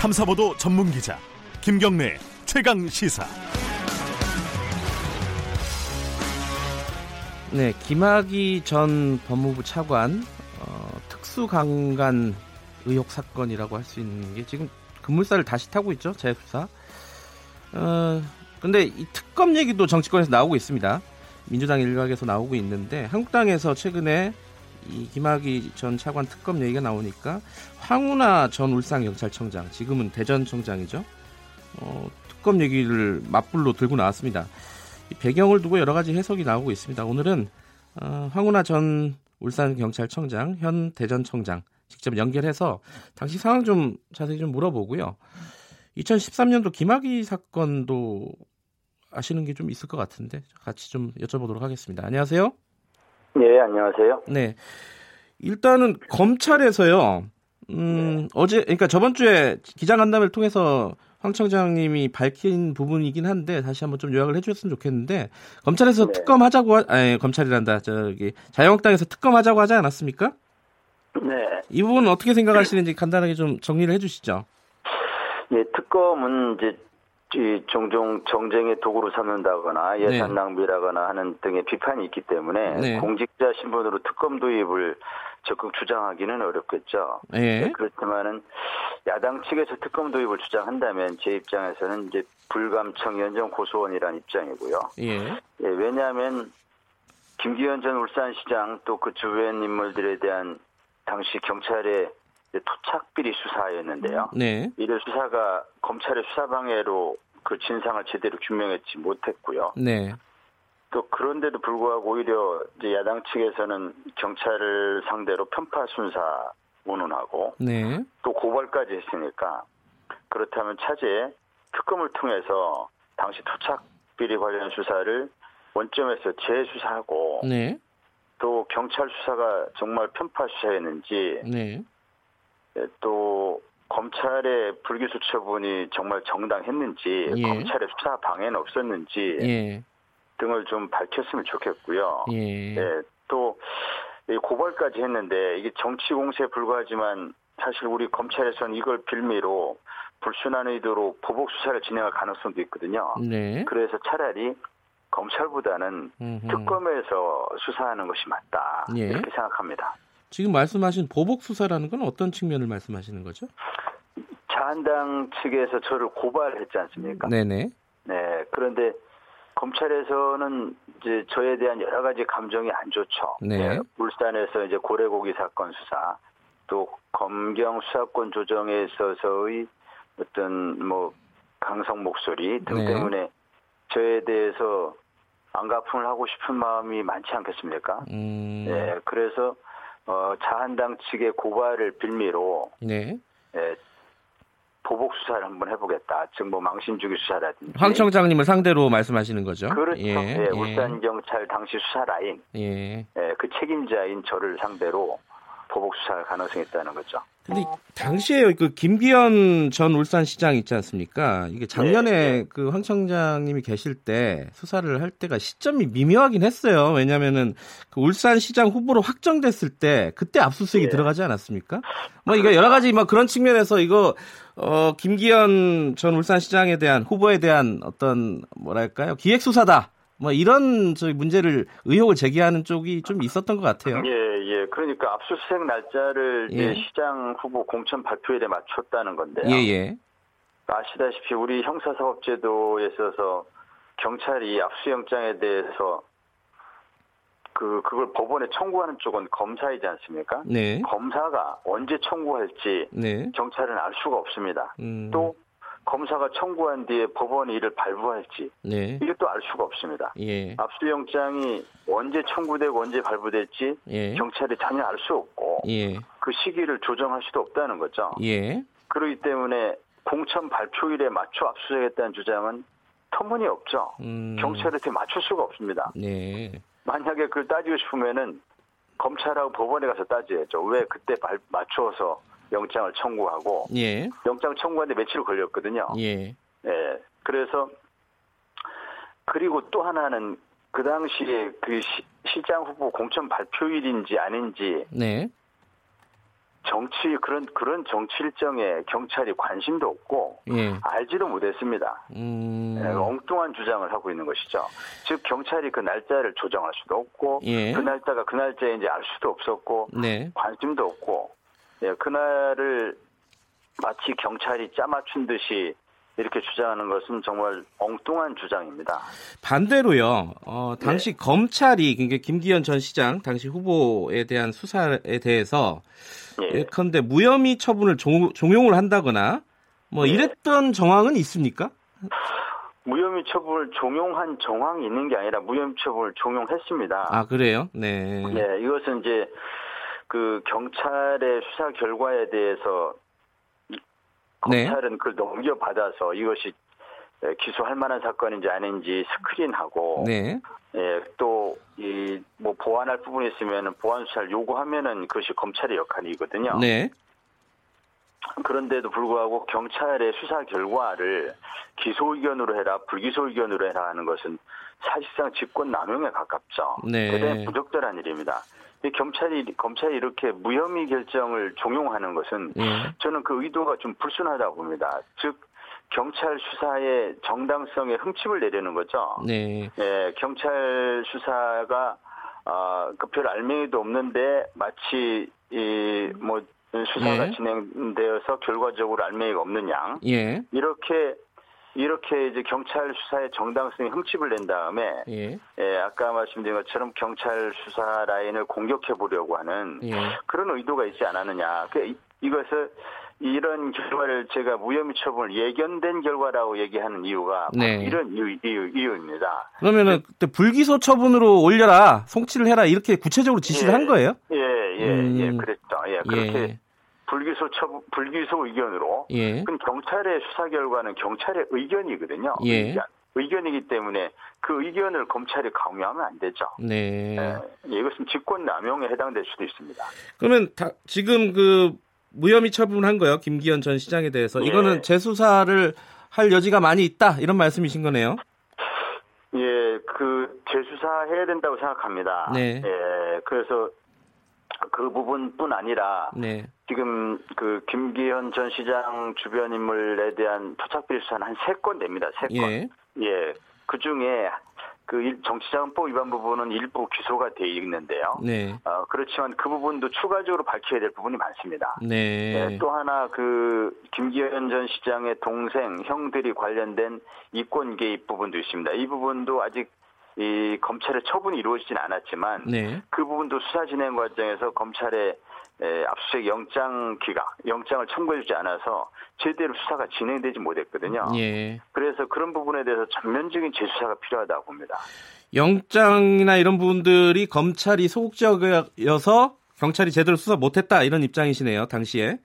탐사보도 전문 기자 김경래 최강 시사. 네, 김학의 전 법무부 차관 어, 특수강간 의혹 사건이라고 할 수 있는 게 지금 급물살을 다시 타고 있죠 재수사. 어, 근데 이 특검 얘기도 정치권에서 나오고 있습니다. 민주당 일각에서 나오고 있는데 한국당에서 최근에 이 김학의 전 차관 특검 얘기가 나오니까 황운하 전 울산경찰청장 지금은 대전청장이죠. 어, 특검 얘기를 맞불로 들고 나왔습니다. 배경을 두고 여러 가지 해석이 나오고 있습니다. 오늘은 어, 황운하 전 울산경찰청장, 현 대전청장 직접 연결해서 당시 상황 좀 자세히 좀 물어보고요. 2013년도 김학의 사건도 아시는 게 좀 있을 것 같은데 같이 좀 여쭤보도록 하겠습니다. 안녕하세요. 네, 안녕하세요. 네. 일단은 검찰에서요. 음, 네. 어제 그러니까 저번 주에 기자간담회를 통해서 황 청장님이 밝힌 부분이긴 한데 다시 한번 좀 요약을 해주셨으면 좋겠는데 검찰에서 네. 특검하자고 하, 아니 검찰이란다 저기 자유한국당에서 특검하자고 하지 않았습니까? 네. 이 부분은 어떻게 생각하시는지 간단하게 좀 정리를 해주시죠. 예, 특검은 이제 종종 정쟁의 도구로 삼는다거나 예산 네. 낭비라거나 하는 등의 비판이 있기 때문에 네. 공직자 신분으로 특검 도입을 적극 주장하기는 어렵겠죠. 네. 네. 그렇지만은 야당 측에서 특검 도입을 주장한다면 제 입장에서는 이제 불감청 연정 고소원이라는 입장이고요. 예. 예 왜냐하면 김기현 전 울산시장 또 그 주변 인물들에 대한 당시 경찰의 토착 비리 수사였는데요. 네. 이를 수사가 검찰의 수사 방해로 그 진상을 제대로 규명했지 못했고요. 네. 또 그런데도 불구하고 오히려 이제 야당 측에서는 경찰을 상대로 편파 순사 운운하고 네. 또 고발까지 했으니까 그렇다면 차제 특검을 통해서 당시 토착 비리 관련 수사를 원점에서 재수사하고 네. 또 경찰 수사가 정말 편파 수사였는지 네. 예, 또 검찰의 불기소 처분이 정말 정당했는지 예. 검찰의 수사 방해는 없었는지 예. 등을 좀 밝혔으면 좋겠고요. 예. 예, 또 고발까지 했는데 이게 정치 공세에 불과하지만 사실 우리 검찰에서는 이걸 빌미로 불순한 의도로 보복 수사를 진행할 가능성도 있거든요. 네. 그래서 차라리 검찰보다는 음흠. 특검에서 수사하는 것이 맞다 예. 이렇게 생각합니다. 지금 말씀하신 보복 수사라는 건 어떤 측면을 말씀하시는 거죠? 자한당 측에서 저를 고발했지 않습니까? 네네. 네. 그런데 검찰에서는 이제 저에 대한 여러 가지 감정이 안 좋죠. 네. 네. 울산에서 이제 고래고기 사건 수사, 또 검경 수사권 조정에 있어서의 어떤 뭐 강성 목소리 등 네. 때문에 저에 대해서 안가품을 하고 싶은 마음이 많지 않겠습니까? 음... 네, 그래서 어, 자한당 측의 고발을 빌미로 네. 네, 보복 수사를 한번 해보겠다. 즉뭐 망신 주기 수사라든지. 황 청장님을 상대로 말씀하시는 거죠? 그렇죠. 예, 예, 예. 울산 경찰 당시 수사 라인, 예. 예, 그 책임자인 저를 상대로 보복 수사할 가능성이 있다는 거죠. 근데 당시에 그 김기현 전 울산시장 있지 않습니까? 이게 작년에 네, 네. 그황 청장님이 계실 때 수사를 할 때가 시점이 미묘하긴 했어요. 왜냐면은 그 울산시장 후보로 확정됐을 때 그때 압수수색이 네. 들어가지 않았습니까? 뭐 이거 여러 가지 막 그런 측면에서 이거 어 김기현 전 울산시장에 대한 후보에 대한 어떤 뭐랄까요 기획 수사다. 뭐 이런 저희 문제를 의혹을 제기하는 쪽이 좀 있었던 것 같아요. 예, 예. 그러니까 압수수색 날짜를 예. 시장 후보 공천 발표일에 맞췄다는 건데요. 예, 예. 아시다시피 우리 형사사법제도에 있어서 경찰이 압수영장에 대해서 그 그걸 법원에 청구하는 쪽은 검사이지 않습니까? 네. 검사가 언제 청구할지 네. 경찰은 알 수가 없습니다. 음. 또 검사가 청구한 뒤에 법원이 이를 발부할지 네. 이것도 알 수가 없습니다. 예. 압수영장이 언제 청구되고 언제 발부될지 예. 경찰이 전혀 알 수 없고 예. 그 시기를 조정할 수도 없다는 거죠. 예. 그렇기 때문에 공천 발표일에 맞춰 압수수색했다는 주장은 터무니없죠. 음. 경찰한테 맞출 수가 없습니다. 네. 만약에 그걸 따지고 싶으면은 검찰하고 법원에 가서 따져야죠. 왜 그때 발, 맞춰서 영장을 청구하고 예. 영장 청구하는데 며칠 걸렸거든요. 예. 예. 그래서 그리고 또 하나는 그 당시에 그 시, 장 후보 공천 발표일인지 아닌지 네. 정치 그런 그런 정치 일정에 경찰이 관심도 없고 예. 알지도 못했습니다. 음... 예, 엉뚱한 주장을 하고 있는 것이죠. 즉 경찰이 그 날짜를 조정할 수도 없고 예. 그 날짜가 그 이제 알 수도 없었고 네. 관심도 없고 예, 그날을 마치 경찰이 짜맞춘 듯이 이렇게 주장하는 것은 정말 엉뚱한 주장입니다. 반대로요. 어, 당시 네. 검찰이 그러니까 김기현 전 시장 당시 후보에 대한 수사에 대해서 예. 예컨대 무혐의 처분을 종, 용을 한다거나 뭐 네. 이랬던 정황은 있습니까? 무혐의 처분을 종용한 정황이 있는 게 아니라 무혐의 처분을 종용했습니다. 아 그래요? 네. 네, 이것은 이제 그 경찰의 수사 결과에 대해서 네. 검찰은 그걸 넘겨받아서 이것이 기소할 만한 사건인지 아닌지 스크린하고 네. 예, 또 이 뭐 보완할 부분이 있으면 보완 수사를 요구하면은 그것이 검찰의 역할이거든요. 네. 그런데도 불구하고 경찰의 수사 결과를 기소 의견으로 해라 불기소 의견으로 해라 하는 것은 사실상 직권 남용에 가깝죠. 네. 대단히 부적절한 일입니다. 경찰이 검찰이 이렇게 무혐의 결정을 종용하는 것은 예. 저는 그 의도가 좀 불순하다고 봅니다. 즉 경찰 수사의 정당성에 흠집을 내려는 거죠. 네. 예, 경찰 수사가 아, 그 별 알맹이도 없는데 마치 이뭐 수사가 예. 진행되어서 결과적으로 알맹이가 없는 양 예. 이렇게 이렇게 이제 경찰 수사의 정당성에 흠집을 낸 다음에 예. 예. 아까 말씀드린 것처럼 경찰 수사 라인을 공격해 보려고 하는 예. 그런 의도가 있지 않았느냐. 그 이것을 이런 결과를 제가 무혐의 처분을 예견된 결과라고 얘기하는 이유가 네. 이런 이유, 이유, 이유입니다. 그러면은 그때 불기소 처분으로 올려라, 송치를 해라 이렇게 구체적으로 지시를 예. 한 거예요? 예, 예, 예 음. 예, 그랬죠. 예, 그렇게 예. 불기소 처 불기소 의견으로 예. 그럼 경찰의 수사 결과는 경찰의 의견이거든요. 예. 의견. 의견이기 때문에 그 의견을 검찰이 강요하면 안 되죠. 네. 네. 이것은 직권 남용에 해당될 수도 있습니다. 그러면 다, 지금 그 무혐의 처분한 거요. 김기현 전 시장에 대해서 예. 이거는 재수사를 할 여지가 많이 있다 이런 말씀이신 거네요. 예, 그 재수사해야 된다고 생각합니다. 네. 예, 그래서 그 부분뿐 아니라 네. 지금 그 김기현 전 시장 주변 인물에 대한 토착비리 수사는 한 세 건 됩니다. 세 건. 예. 예. 그 중에 그 정치자금법 위반 부분은 일부 기소가 돼 있는데요. 네. 어, 그렇지만 그 부분도 추가적으로 밝혀야 될 부분이 많습니다. 네. 네. 또 하나 그 김기현 전 시장의 동생 형들이 관련된 이권 개입 부분도 있습니다. 이 부분도 아직 이 검찰의 처분이 이루어지진 않았지만 네. 그 부분도 수사 진행 과정에서 검찰의 에, 압수수색 영장 기각, 영장을 청구해주지 않아서 제대로 수사가 진행되지 못했거든요. 예. 그래서 그런 부분에 대해서 전면적인 재수사가 필요하다고 봅니다. 영장이나 이런 부분들이 검찰이 소극적이어서 경찰이 제대로 수사 못했다 이런 입장이시네요, 당시에.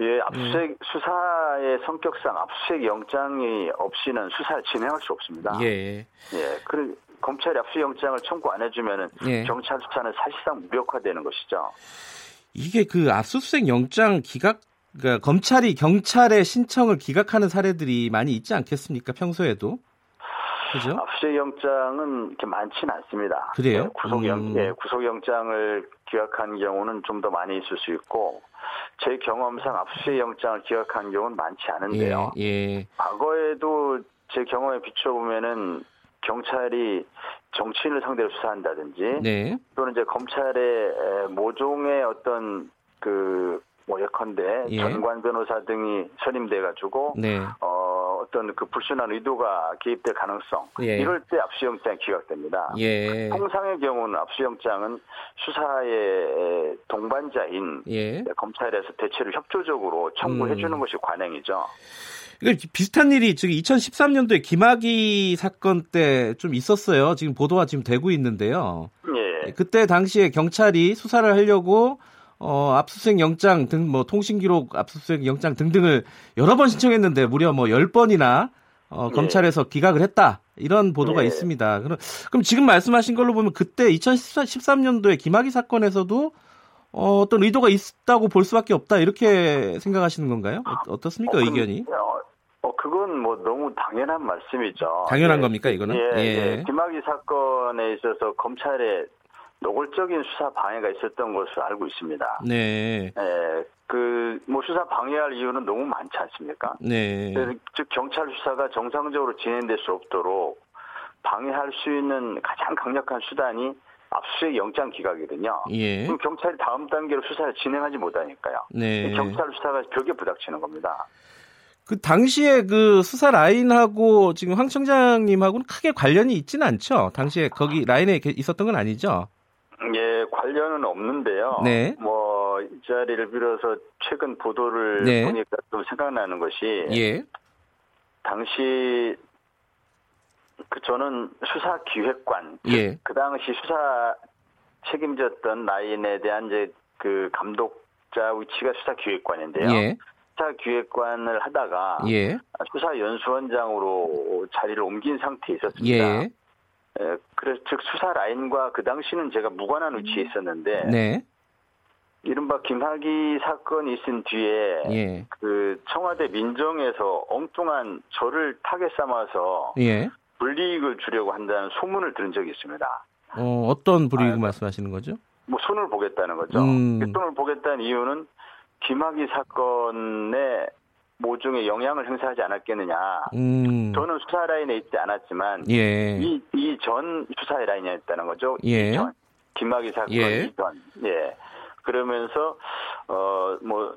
예, 압수수색 예. 수사의 성격상 압수수색 영장이 없이는 수사를 진행할 수 없습니다. 예. 예. 그 검찰이 압수영장을 청구 안 해주면은 예. 경찰 수사는 사실상 무력화되는 것이죠. 이게 그 압수수색 영장 기각 그러니까 검찰이 경찰의 신청을 기각하는 사례들이 많이 있지 않겠습니까? 평소에도. 그죠? 압수수색 영장은 이렇게 많지는 않습니다. 그래요? 네, 구속영, 음. 예, 구속영장을 기각한 경우는 좀 더 많이 있을 수 있고, 제 경험상 압수수색 영장을 기각한 경우는 많지 않은데요. 예, 예. 과거에도 제 경험에 비춰보면은 경찰이 정치인을 상대로 수사한다든지 네. 또는 이제 검찰의 모종의 어떤 그 뭐 예컨대 예. 전관 변호사 등이 선임돼 가지고 네. 어 어떤 그 불순한 의도가 개입될 가능성 예. 이럴 때 압수영장 기각됩니다. 예. 통상의 경우는 압수영장은 수사의 동반자인 예. 검찰에서 대체로 협조적으로 청구해 주는 음. 것이 관행이죠. 비슷한 일이 지금 2013년도에 김학의 사건 때 좀 있었어요. 지금 보도가 지금 되고 있는데요. 예. 그때 당시에 경찰이 수사를 하려고 어, 압수수색 영장 등, 뭐, 통신 기록 압수수색 영장 등등을 여러 번 신청했는데 무려 뭐 10번이나 어, 예. 검찰에서 기각을 했다. 이런 보도가 예. 있습니다. 그럼, 그럼 지금 말씀하신 걸로 보면 그때 2013년도에 김학의 사건에서도 어, 어떤 의도가 있다고 볼 수밖에 없다. 이렇게 생각하시는 건가요? 어, 떻습니까 어, 의견이? 어, 그건 뭐 너무 당연한 말씀이죠. 당연한 예. 겁니까, 이거는? 예, 예. 예. 김학의 사건에 있어서 검찰의 노골적인 수사 방해가 있었던 것으로 알고 있습니다. 네. 예, 그 뭐 수사 방해할 이유는 너무 많지 않습니까? 네. 즉 경찰 수사가 정상적으로 진행될 수 없도록 방해할 수 있는 가장 강력한 수단이 압수수색 영장 기각이거든요. 예. 그럼 경찰이 다음 단계로 수사를 진행하지 못하니까요. 네. 경찰 수사가 벽에 부닥치는 겁니다. 그 당시에 그 수사 라인하고 지금 황 청장님하고는 크게 관련이 있지는 않죠. 당시에 거기 라인에 있었던 건 아니죠. 예, 관련은 없는데요. 네. 뭐, 이 자리를 빌어서 최근 보도를 네. 보니까 좀 생각나는 것이. 예. 당시, 그, 저는 수사기획관. 예. 그 당시 수사 책임졌던 라인에 대한 이제 그 감독자 위치가 수사기획관인데요. 예. 수사 기획관을 하다가. 예. 수사 연수원장으로 자리를 옮긴 상태에 있었습니다. 예. 예, 그래서 즉 수사 라인과 그 당시는 제가 무관한 위치에 있었는데 네. 이른바 김학의 사건이 있은 뒤에 예. 그 청와대 민정에서 엉뚱한 저를 타겟 삼아서 예. 불이익을 주려고 한다는 소문을 들은 적이 있습니다. 어, 어떤 불이익 아, 말씀하시는 거죠? 뭐 손을 보겠다는 거죠. 음. 그 손을 보겠다는 이유는 김학의 사건에 모종의 영향을 행사하지 않았겠느냐. 음. 저는 수사 라인에 있지 않았지만 예. 이이 전 수사 라인이었다는 거죠. 예. 이전 김학의 사건 예. 이전. 예. 그러면서 어 뭐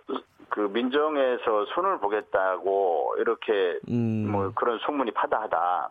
그 민정에서 손을 보겠다고 이렇게 음. 뭐 그런 소문이 파다하다.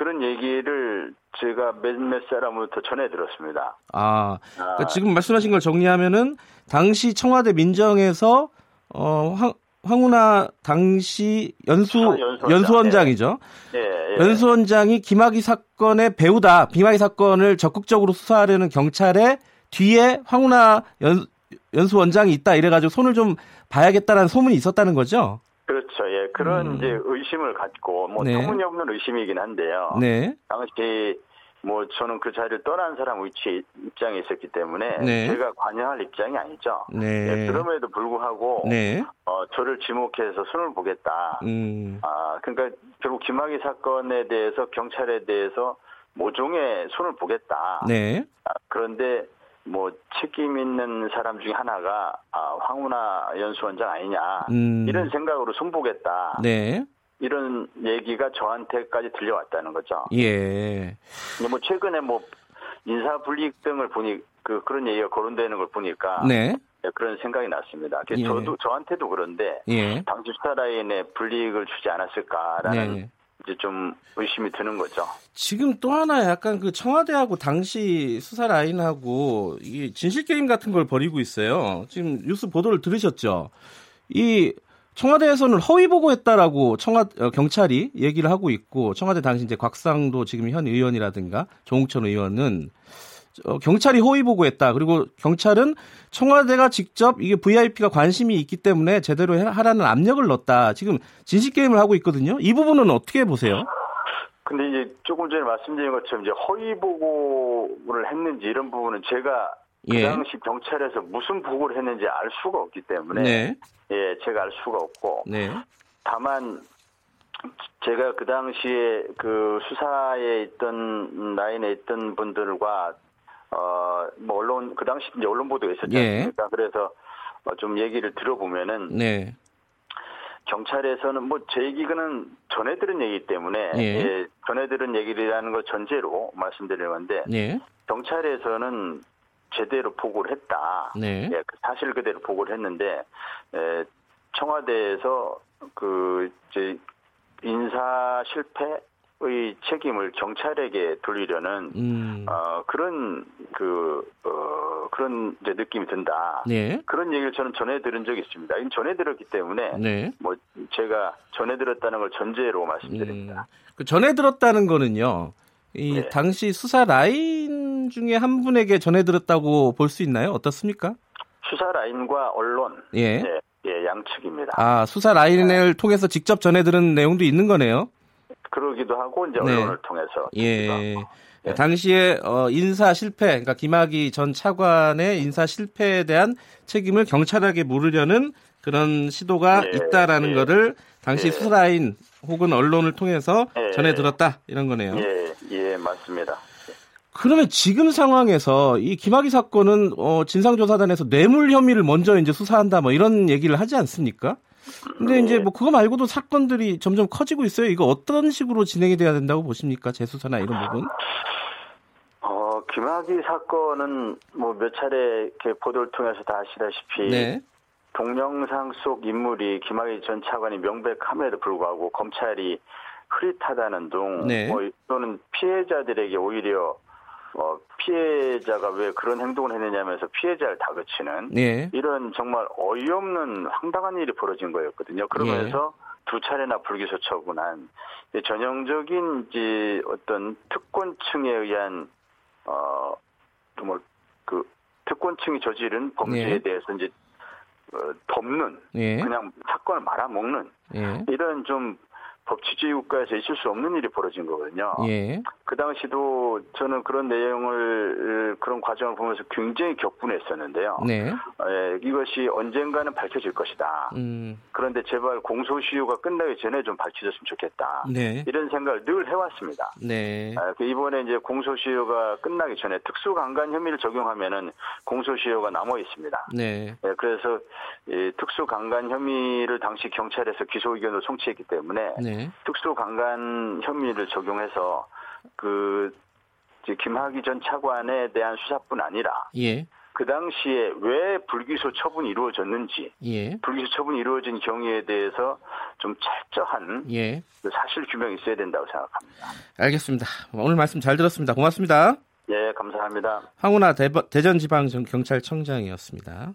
그런 얘기를 제가 몇몇 사람으로부터 전해 들었습니다. 아, 그러니까 아. 지금 말씀하신 걸 정리하면은 당시 청와대 민정에서 어 황, 황운하 당시 연수 수사연수원장. 연수원장이죠. 예, 예. 연수원장이 김학의 사건의 배우다. 김학의 사건을 적극적으로 수사하려는 경찰의 뒤에 황운하 연, 연수원장이 있다. 이래가지고 손을 좀 봐야겠다라는 소문이 있었다는 거죠. 그렇죠. 예. 그런 음. 이제 의심을 갖고 뭐 네. 터무니없는 의심이긴 한데요. 네. 당시 뭐 저는 그 자리를 떠난 사람 위치 입장에 있었기 때문에 네. 제가 관여할 입장이 아니죠. 네. 예, 그럼에도 불구하고 네. 어, 저를 지목해서 손을 보겠다. 음. 아 그러니까 결국 김학의 사건에 대해서 경찰에 대해서 모종의 손을 보겠다. 네. 아, 그런데 뭐 책임 있는 사람 중에 하나가 아, 황운하 연수원장 아니냐 음. 이런 생각으로 손보겠다. 네. 이런 얘기가 저한테까지 들려왔다는 거죠. 예. 근데 뭐 최근에 뭐 인사 불이익 등을 보니 그 그런 얘기가 거론되는 걸 보니까 네. 네, 그런 생각이 났습니다. 예. 저도 저한테도 그런데 예. 당시 수사라인에 불이익을 주지 않았을까라는 네. 이제 좀 의심이 드는 거죠. 지금 또 하나 약간 그 청와대하고 당시 수사 라인하고 이 진실 게임 같은 걸 벌이고 있어요. 지금 뉴스 보도를 들으셨죠? 이 청와대에서는 허위 보고했다라고 청와 어, 경찰이 얘기를 하고 있고 청와대 당시 이제 곽상도 지금 현 의원이라든가 조홍천 의원은 어, 경찰이 허위 보고했다. 그리고 경찰은 청와대가 직접 이게 VIP가 관심이 있기 때문에 제대로 해- 하라는 압력을 넣었다. 지금 진실 게임을 하고 있거든요. 이 부분은 어떻게 보세요? 근데 이제 조금 전에 말씀드린 것처럼 이제 허위 보고를 했는지 이런 부분은 제가 그 예. 당시 경찰에서 무슨 보고를 했는지 알 수가 없기 때문에 네. 예 제가 알 수가 없고 네. 다만 제가 그 당시에 그 수사에 있던 라인에 있던 분들과 어뭐 언론 그 당시 이제 언론 보도가 있었지 예. 않습니까? 그래서 어, 좀 얘기를 들어보면은 네. 경찰에서는 뭐 제 얘기는 전해 들은 얘기 때문에 예. 예, 전해 들은 얘기라는 걸 전제로 말씀드리는 건데 네. 경찰에서는 제대로 보고를 했다. 네. 예, 그 사실 그대로 보고를 했는데 에, 청와대에서 그 이제 인사 실패 의 책임을 경찰에게 돌리려는 음. 어, 그런 그 어, 그런 이제 느낌이 든다. 네. 그런 얘기를 저는 전해 들은 적이 있습니다. 이건 전해 들었기 때문에 네. 뭐 제가 전해 들었다는 걸 전제로 음. 말씀드립니다. 그 전해 들었다는 거는요. 이 네. 당시 수사 라인 중에 한 분에게 전해 들었다고 볼 수 있나요? 어떻습니까? 수사 라인과 언론 예. 예, 예, 양측입니다. 아, 수사 라인을 통해서 직접 전해 들은 내용도 있는 거네요. 그러기도 하고 이제 네. 언론을 통해서 예. 네. 당시에 어, 인사 실패, 그러니까 김학의 전 차관의 인사 실패에 대한 책임을 경찰에게 물으려는 그런 시도가 예, 있다라는 예. 거를 당시 예. 수사라인 혹은 언론을 통해서 예. 전해 들었다 이런 거네요. 예, 예, 맞습니다. 그러면 지금 상황에서 이 김학의 사건은 어, 진상조사단에서 뇌물 혐의를 먼저 이제 수사한다 뭐 이런 얘기를 하지 않습니까? 근데 네. 이제 뭐 그거 말고도 사건들이 점점 커지고 있어요. 이거 어떤 식으로 진행이 돼야 된다고 보십니까? 재수사나 이런 부분? 어, 김학의 사건은 뭐 몇 차례 보도를 통해서 다 아시다시피 네. 동영상 속 인물이 김학의 전 차관이 명백함에도 불구하고 검찰이 흐릿하다는 둥, 네. 뭐 또는 피해자들에게 오히려 어, 피해자가 왜 그런 행동을 했느냐면서 피해자를 다그치는 네. 이런 정말 어이없는 황당한 일이 벌어진 거였거든요. 그러면서 네. 두 차례나 불기소 처분한 전형적인 이제 어떤 특권층에 의한 어 정말 그 특권층이 저지른 범죄에 네. 대해서 이제 어, 덮는 예. 그냥 사건을 말아먹는 예. 이런 좀 법치주의 국가에서 있을 수 없는 일이 벌어진 거거든요. 예. 그 당시도 저는 그런 내용을 그런 과정을 보면서 굉장히 격분했었는데요. 네. 예, 이것이 언젠가는 밝혀질 것이다. 음. 그런데 제발 공소시효가 끝나기 전에 좀 밝혀졌으면 좋겠다. 네. 이런 생각을 늘 해왔습니다. 네. 아, 그 이번에 이제 공소시효가 끝나기 전에 특수강간 혐의를 적용하면은 공소시효가 남아 있습니다. 네. 예, 그래서 특수강간 혐의를 당시 경찰에서 기소 의견을 송치했기 때문에 네. 네. 특수 강간 혐의를 적용해서 그 김학의 전 차관에 대한 수사뿐 아니라 예. 그 당시에 왜 불기소 처분이 이루어졌는지 예. 불기소 처분이 이루어진 경위에 대해서 좀 철저한 예. 그 사실 규명이 있어야 된다고 생각합니다. 알겠습니다. 오늘 말씀 잘 들었습니다. 고맙습니다. 예, 감사합니다. 황운하 대전지방경찰청장이었습니다.